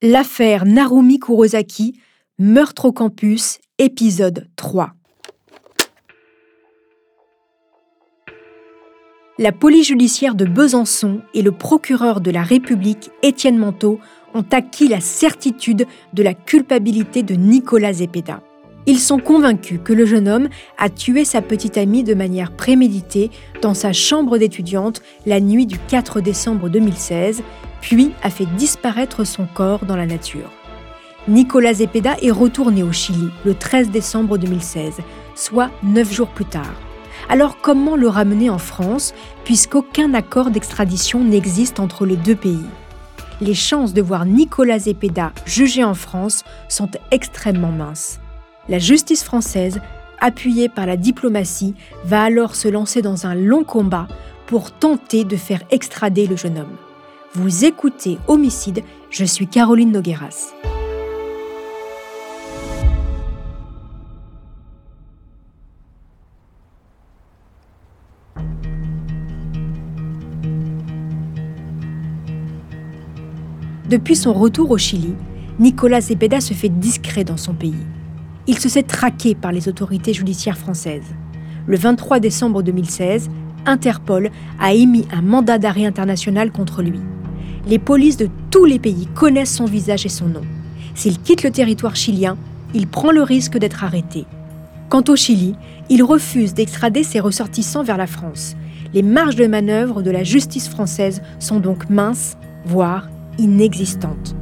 L'affaire Narumi Kurosaki, meurtre au campus, épisode 3. La police judiciaire de Besançon et le procureur de la République, Étienne Manteau, ont acquis la certitude de la culpabilité de Nicolas Zepeda. Ils sont convaincus que le jeune homme a tué sa petite amie de manière préméditée dans sa chambre d'étudiante la nuit du 4 décembre 2016 puis a fait disparaître son corps dans la nature. Nicolas Zepeda est retourné au Chili le 13 décembre 2016, soit neuf jours plus tard. Alors comment le ramener en France, puisqu'aucun accord d'extradition n'existe entre les deux pays? Les chances de voir Nicolas Zepeda jugé en France sont extrêmement minces. La justice française, appuyée par la diplomatie, va alors se lancer dans un long combat pour tenter de faire extrader le jeune homme. Vous écoutez Homicide, je suis Caroline Nogueras. Depuis son retour au Chili, Nicolas Zepeda se fait discret dans son pays. Il se sait traqué par les autorités judiciaires françaises. Le 23 décembre 2016, Interpol a émis un mandat d'arrêt international contre lui les polices de tous les pays connaissent son visage et son nom. S'il quitte le territoire chilien, il prend le risque d'être arrêté. Quant au Chili, il refuse d'extrader ses ressortissants vers la France. Les marges de manœuvre de la justice française sont donc minces, voire inexistantes.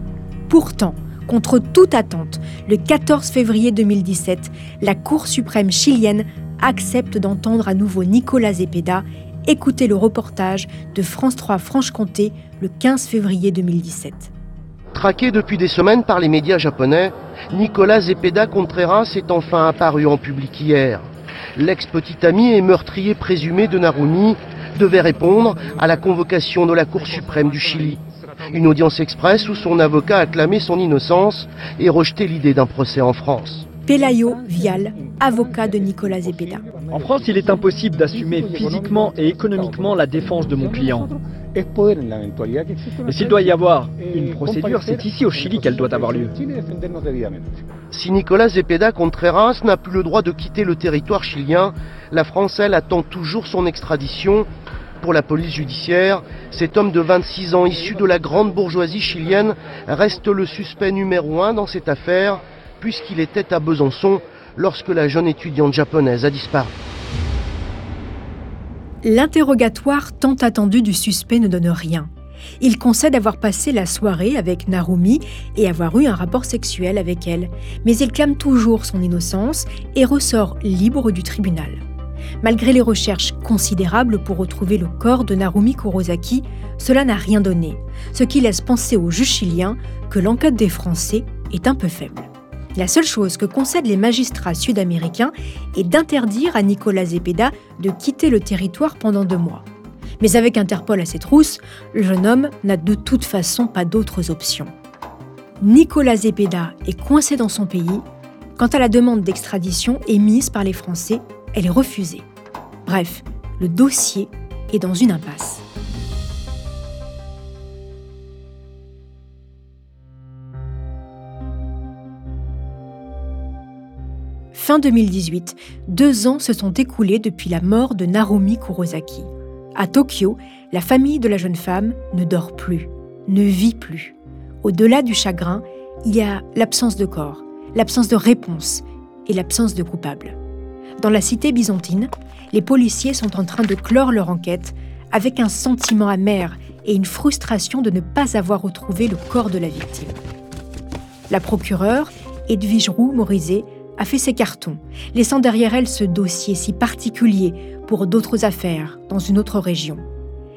Pourtant, contre toute attente, le 14 février 2017, la Cour suprême chilienne accepte d'entendre à nouveau Nicolas Zepeda Écoutez le reportage de France 3 Franche-Comté le 15 février 2017. Traqué depuis des semaines par les médias japonais, Nicolas Zepeda Contreras est enfin apparu en public hier. L'ex-petit ami et meurtrier présumé de Narumi devait répondre à la convocation de la Cour suprême du Chili. Une audience express où son avocat a clamé son innocence et rejeté l'idée d'un procès en France. Pelayo Vial, avocat de Nicolas Zepeda. En France, il est impossible d'assumer physiquement et économiquement la défense de mon client. Et s'il doit y avoir une procédure, c'est ici au Chili qu'elle doit avoir lieu. Si Nicolas Zepeda Contreras n'a plus le droit de quitter le territoire chilien, la France, elle, attend toujours son extradition. Pour la police judiciaire, cet homme de 26 ans issu de la grande bourgeoisie chilienne reste le suspect numéro un dans cette affaire puisqu'il était à Besançon lorsque la jeune étudiante japonaise a disparu. L'interrogatoire tant attendu du suspect ne donne rien. Il concède avoir passé la soirée avec Narumi et avoir eu un rapport sexuel avec elle, mais il clame toujours son innocence et ressort libre du tribunal. Malgré les recherches considérables pour retrouver le corps de Narumi Kurosaki, cela n'a rien donné, ce qui laisse penser aux juges chiliens que l'enquête des Français est un peu faible. La seule chose que concèdent les magistrats sud-américains est d'interdire à Nicolas Zepeda de quitter le territoire pendant deux mois. Mais avec Interpol à ses trousses, le jeune homme n'a de toute façon pas d'autres options. Nicolas Zepeda est coincé dans son pays. Quant à la demande d'extradition émise par les Français, elle est refusée. Bref, le dossier est dans une impasse. Fin 2018, deux ans se sont écoulés depuis la mort de Narumi Kurosaki. À Tokyo, la famille de la jeune femme ne dort plus, ne vit plus. Au-delà du chagrin, il y a l'absence de corps, l'absence de réponse et l'absence de coupable. Dans la cité byzantine, les policiers sont en train de clore leur enquête avec un sentiment amer et une frustration de ne pas avoir retrouvé le corps de la victime. La procureure, Edwige Roux-Morizet, a fait ses cartons, laissant derrière elle ce dossier si particulier pour d'autres affaires dans une autre région.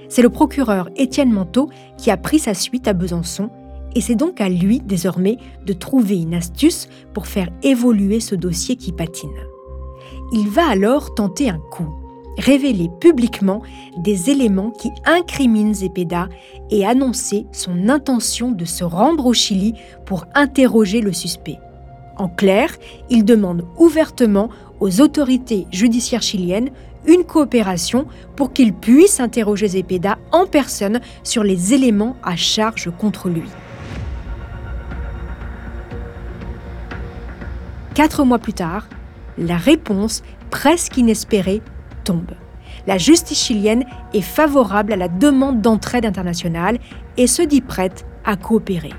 C'est le procureur Étienne Manteau qui a pris sa suite à Besançon et c'est donc à lui désormais de trouver une astuce pour faire évoluer ce dossier qui patine. Il va alors tenter un coup, révéler publiquement des éléments qui incriminent Zepeda et annoncer son intention de se rendre au Chili pour interroger le suspect. En clair, il demande ouvertement aux autorités judiciaires chiliennes une coopération pour qu'il puisse interroger Zepeda en personne sur les éléments à charge contre lui. Quatre mois plus tard, la réponse presque inespérée tombe. La justice chilienne est favorable à la demande d'entraide internationale et se dit prête à coopérer.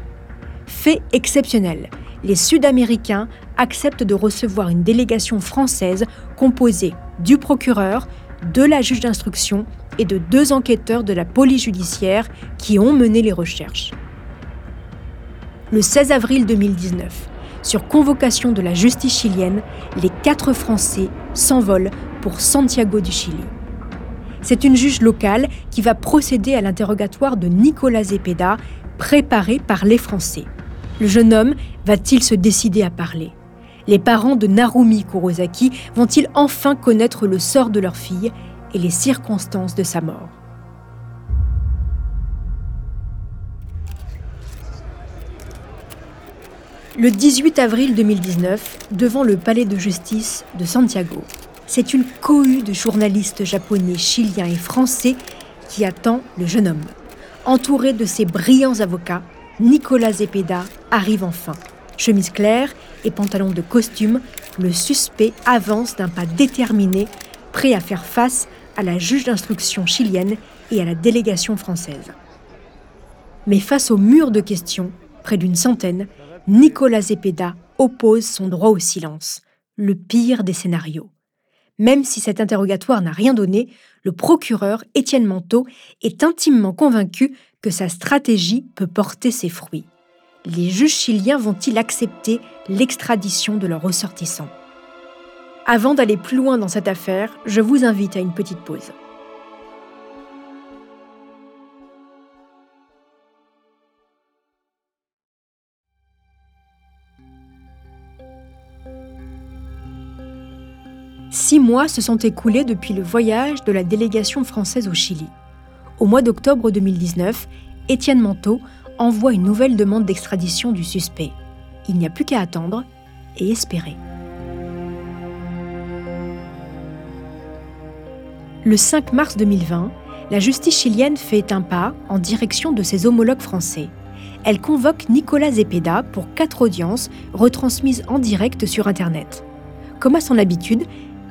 Fait exceptionnel, les Sud-Américains acceptent de recevoir une délégation française composée du procureur, de la juge d'instruction et de deux enquêteurs de la police judiciaire qui ont mené les recherches. Le 16 avril 2019, sur convocation de la justice chilienne, les quatre Français s'envolent pour Santiago du Chili. C'est une juge locale qui va procéder à l'interrogatoire de Nicolas Zepeda, préparé par les Français. Le jeune homme va-t-il se décider à parler? Les parents de Narumi Kurosaki vont-ils enfin connaître le sort de leur fille et les circonstances de sa mort? Le 18 avril 2019, devant le palais de justice de Santiago, c'est une cohue de journalistes japonais, chiliens et français qui attend le jeune homme. Entouré de ses brillants avocats, Nicolas Zepeda arrive enfin. Chemise claire et pantalon de costume, le suspect avance d'un pas déterminé, prêt à faire face à la juge d'instruction chilienne et à la délégation française. Mais face au mur de questions, près d'une centaine, Nicolas Zepeda oppose son droit au silence, le pire des scénarios. Même si cet interrogatoire n'a rien donné, le procureur Étienne Manteau est intimement convaincu que sa stratégie peut porter ses fruits. Les juges chiliens vont-ils accepter l'extradition de leurs ressortissants? Avant d'aller plus loin dans cette affaire, je vous invite à une petite pause. Six mois se sont écoulés depuis le voyage de la délégation française au Chili. Au mois d'octobre 2019, Étienne Manteau envoie une nouvelle demande d'extradition du suspect. Il n'y a plus qu'à attendre et espérer. Le 5 mars 2020, la justice chilienne fait un pas en direction de ses homologues français. Elle convoque Nicolas Zepeda pour quatre audiences retransmises en direct sur Internet. Comme à son habitude,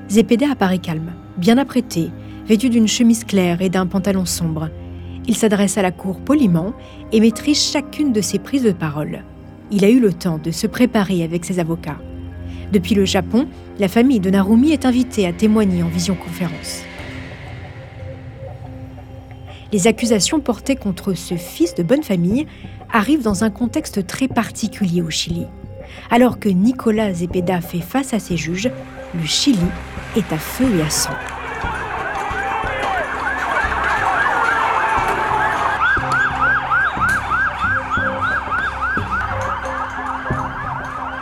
Zepeda apparaît calme, bien apprêté, vêtu d'une chemise claire et d'un pantalon sombre. Il s'adresse à la cour poliment et maîtrise chacune de ses prises de parole. Il a eu le temps de se préparer avec ses avocats. Depuis le Japon, la famille de Narumi est invitée à témoigner en visioconférence. Les accusations portées contre ce fils de bonne famille arrivent dans un contexte très particulier au Chili. Alors que Nicolas Zepeda fait face à ses juges, le Chili est à feu et à sang.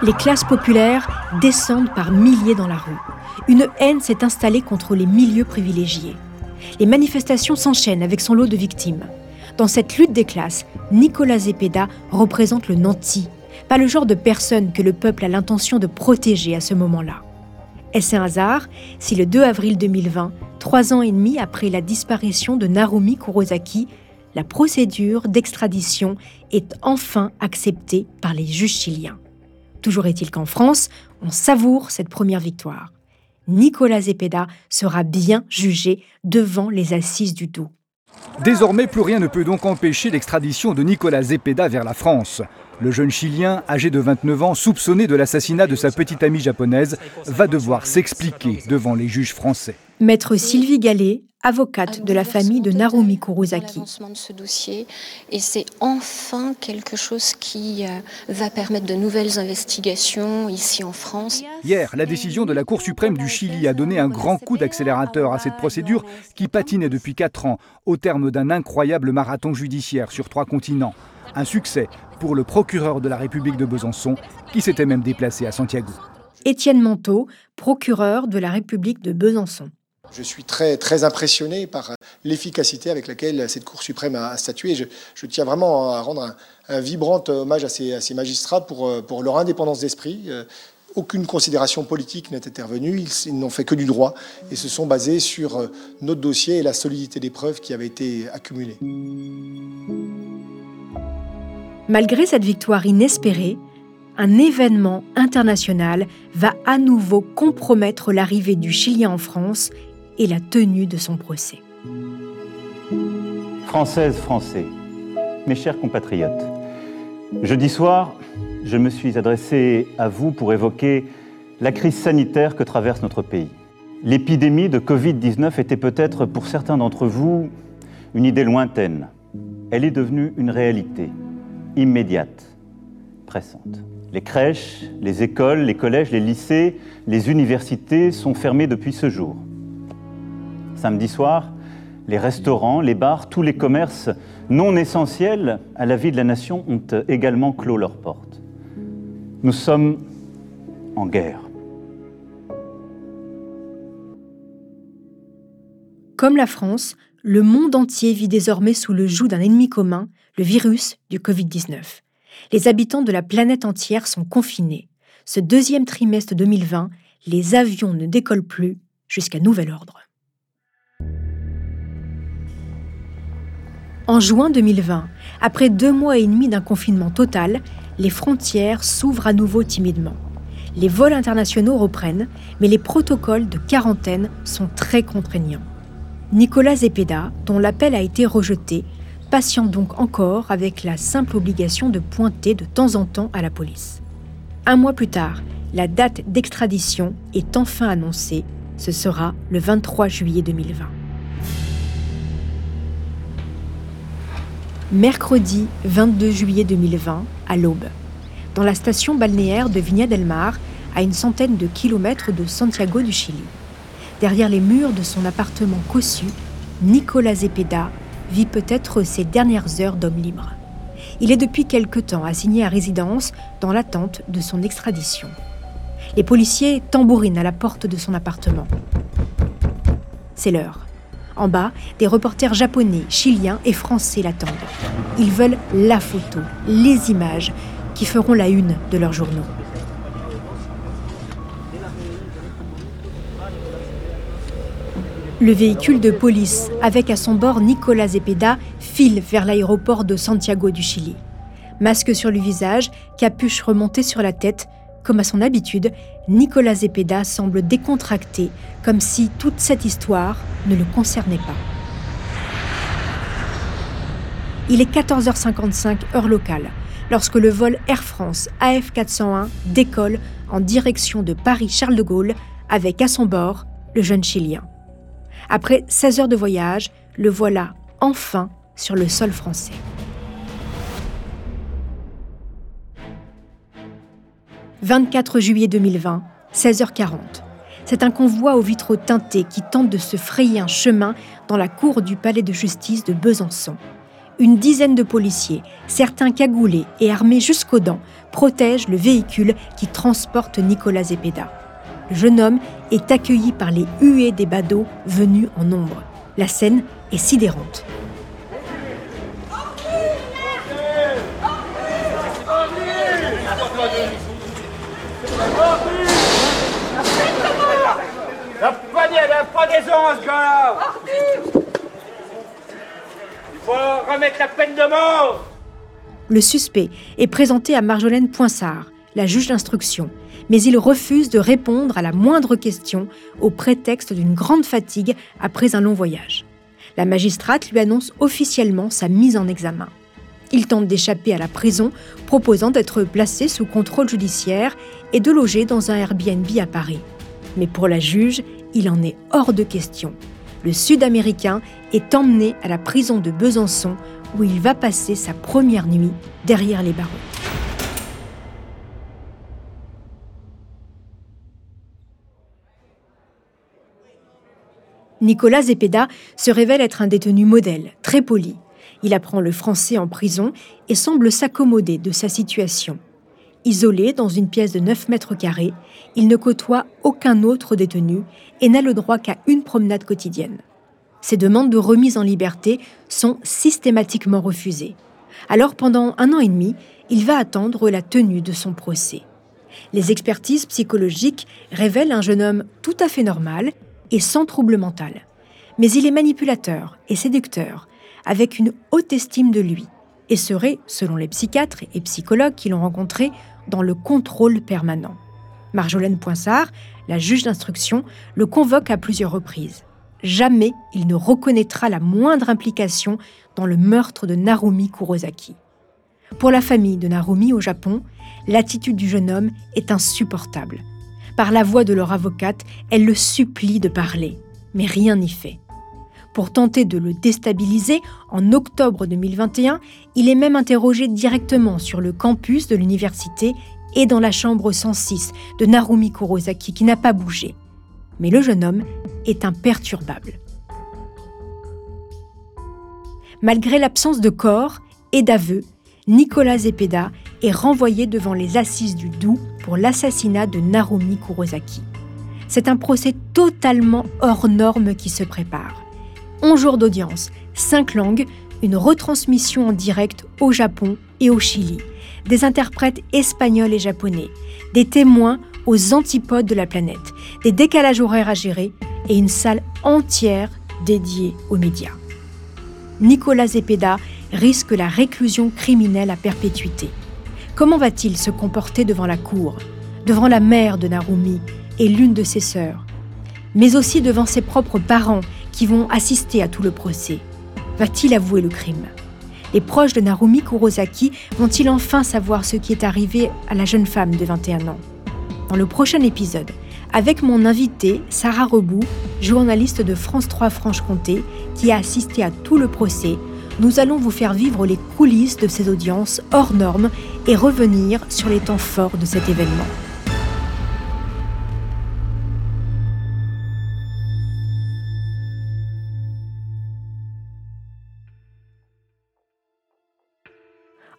Les classes populaires descendent par milliers dans la rue. Une haine s'est installée contre les milieux privilégiés. Les manifestations s'enchaînent avec son lot de victimes. Dans cette lutte des classes, Nicolas Zepeda représente le nanti, pas le genre de personne que le peuple a l'intention de protéger à ce moment-là. Est-ce un hasard si le 2 avril 2020, trois ans et demi après la disparition de Narumi Kurosaki, la procédure d'extradition est enfin acceptée par les juges chiliens? Toujours est-il qu'en France, on savoure cette première victoire. Nicolas Zepeda sera bien jugé devant les assises du Doubs. Désormais, plus rien ne peut donc empêcher l'extradition de Nicolas Zepeda vers la France. Le jeune Chilien, âgé de 29 ans, soupçonné de l'assassinat de sa petite amie japonaise, va devoir s'expliquer devant les juges français. Maître Sylvie Gallet, avocate de la famille de Narumi Kurosaki. de ce dossier et c'est enfin quelque chose qui euh, va permettre de nouvelles investigations ici en France. Hier, la décision de la Cour suprême du Chili a donné un grand coup d'accélérateur à cette procédure qui patinait depuis 4 ans au terme d'un incroyable marathon judiciaire sur trois continents. Un succès pour le procureur de la République de Besançon, qui s'était même déplacé à Santiago. Étienne Manteau, procureur de la République de Besançon. Je suis très, très impressionné par l'efficacité avec laquelle cette Cour suprême a statué. Je, tiens vraiment à rendre un, vibrant hommage à ces, magistrats pour, pour leur indépendance d'esprit. Euh, aucune considération politique n'est intervenue, ils, ils n'ont fait que du droit et se sont basés sur euh, notre dossier et la solidité des preuves qui avaient été accumulées. Malgré cette victoire inespérée, un événement international va à nouveau compromettre l'arrivée du Chilien en France et la tenue de son procès. Françaises, Français, mes chers compatriotes, jeudi soir, je me suis adressé à vous pour évoquer la crise sanitaire que traverse notre pays. L'épidémie de Covid-19 était peut-être pour certains d'entre vous une idée lointaine. Elle est devenue une réalité, immédiate, pressante. Les crèches, les écoles, les collèges, les lycées, les universités sont fermés depuis ce jour. Samedi soir, les restaurants, les bars, tous les commerces non essentiels à la vie de la nation ont également clos leurs portes. Nous sommes en guerre. Comme la France, le monde entier vit désormais sous le joug d'un ennemi commun, le virus du Covid-19 les habitants de la planète entière sont confinés. Ce deuxième trimestre 2020, les avions ne décollent plus jusqu'à nouvel ordre. En juin 2020, après deux mois et demi d'un confinement total, les frontières s'ouvrent à nouveau timidement. Les vols internationaux reprennent, mais les protocoles de quarantaine sont très contraignants. Nicolas Zepeda, dont l'appel a été rejeté, patiente donc encore avec la simple obligation de pointer de temps en temps à la police. Un mois plus tard, la date d'extradition est enfin annoncée. Ce sera le 23 juillet 2020. Mercredi 22 juillet 2020, à l'aube, dans la station balnéaire de Viña del Mar, à une centaine de kilomètres de Santiago du Chili. Derrière les murs de son appartement cossu, Nicolas Zepeda vit peut-être ses dernières heures d'homme libre. Il est depuis quelque temps assigné à résidence dans l'attente de son extradition. Les policiers tambourinent à la porte de son appartement. C'est l'heure. En bas, des reporters japonais, chiliens et français l'attendent. Ils veulent la photo, les images qui feront la une de leurs journaux. Le véhicule de police, avec à son bord Nicolas Zepeda, file vers l'aéroport de Santiago du Chili. Masque sur le visage, capuche remontée sur la tête, comme à son habitude, Nicolas Zepeda semble décontracté, comme si toute cette histoire ne le concernait pas. Il est 14h55 heure locale, lorsque le vol Air France AF401 décolle en direction de Paris-Charles de Gaulle avec à son bord le jeune Chilien. Après 16 heures de voyage, le voilà enfin sur le sol français. « 24 juillet 2020, 16h40. C'est un convoi aux vitraux teintés qui tente de se frayer un chemin dans la cour du palais de justice de Besançon. Une dizaine de policiers, certains cagoulés et armés jusqu'aux dents, protègent le véhicule qui transporte Nicolas Zepeda. Le jeune homme est accueilli par les huées des badauds venus en nombre. La scène est sidérante. La poignée, la pendaison, ce gars Il faut remettre la peine de mort Le suspect est présenté à Marjolaine Poinsard, la juge d'instruction, mais il refuse de répondre à la moindre question au prétexte d'une grande fatigue après un long voyage. La magistrate lui annonce officiellement sa mise en examen. Il tente d'échapper à la prison, proposant d'être placé sous contrôle judiciaire et de loger dans un Airbnb à Paris. Mais pour la juge, il en est hors de question. Le Sud-Américain est emmené à la prison de Besançon où il va passer sa première nuit derrière les barreaux. Nicolas Zepeda se révèle être un détenu modèle, très poli. Il apprend le français en prison et semble s'accommoder de sa situation. Isolé dans une pièce de 9 mètres carrés, il ne côtoie aucun autre détenu et n'a le droit qu'à une promenade quotidienne. Ses demandes de remise en liberté sont systématiquement refusées. Alors pendant un an et demi, il va attendre la tenue de son procès. Les expertises psychologiques révèlent un jeune homme tout à fait normal et sans trouble mental. Mais il est manipulateur et séducteur, avec une haute estime de lui, et serait, selon les psychiatres et psychologues qui l'ont rencontré, dans le contrôle permanent. Marjolaine Poinsard, la juge d'instruction, le convoque à plusieurs reprises. Jamais il ne reconnaîtra la moindre implication dans le meurtre de Narumi Kurosaki. Pour la famille de Narumi au Japon, l'attitude du jeune homme est insupportable. Par la voix de leur avocate, elle le supplie de parler, mais rien n'y fait. Pour tenter de le déstabiliser, en octobre 2021, il est même interrogé directement sur le campus de l'université et dans la chambre 106 de Narumi Kurosaki qui n'a pas bougé. Mais le jeune homme est imperturbable. Malgré l'absence de corps et d'aveu, Nicolas Zepeda est renvoyé devant les assises du Doubs pour l'assassinat de Narumi Kurosaki. C'est un procès totalement hors norme qui se prépare. 11 jours d'audience, 5 langues, une retransmission en direct au Japon et au Chili, des interprètes espagnols et japonais, des témoins aux antipodes de la planète, des décalages horaires à gérer et une salle entière dédiée aux médias. Nicolas Zepeda risque la réclusion criminelle à perpétuité. Comment va-t-il se comporter devant la cour, devant la mère de Narumi et l'une de ses sœurs, mais aussi devant ses propres parents qui vont assister à tout le procès. Va-t-il avouer le crime? Les proches de Narumi Kurosaki vont-ils enfin savoir ce qui est arrivé à la jeune femme de 21 ans? Dans le prochain épisode, avec mon invité Sarah Rebout, journaliste de France 3 Franche-Comté, qui a assisté à tout le procès, nous allons vous faire vivre les coulisses de ces audiences hors normes et revenir sur les temps forts de cet événement.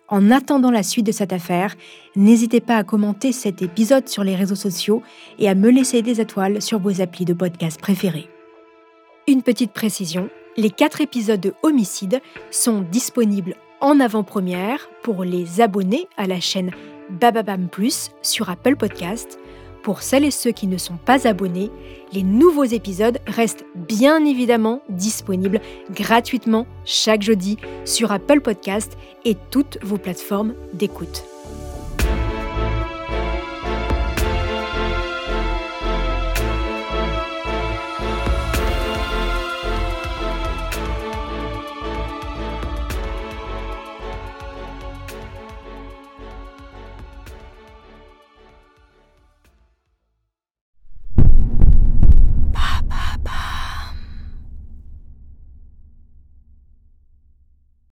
En attendant la suite de cette affaire, n'hésitez pas à commenter cet épisode sur les réseaux sociaux et à me laisser des étoiles sur vos applis de podcast préférés. Une petite précision, les quatre épisodes de Homicide sont disponibles en avant-première pour les abonnés à la chaîne Bababam Plus sur Apple Podcast. Pour celles et ceux qui ne sont pas abonnés, les nouveaux épisodes restent bien évidemment disponibles gratuitement chaque jeudi sur Apple Podcast et toutes vos plateformes d'écoute.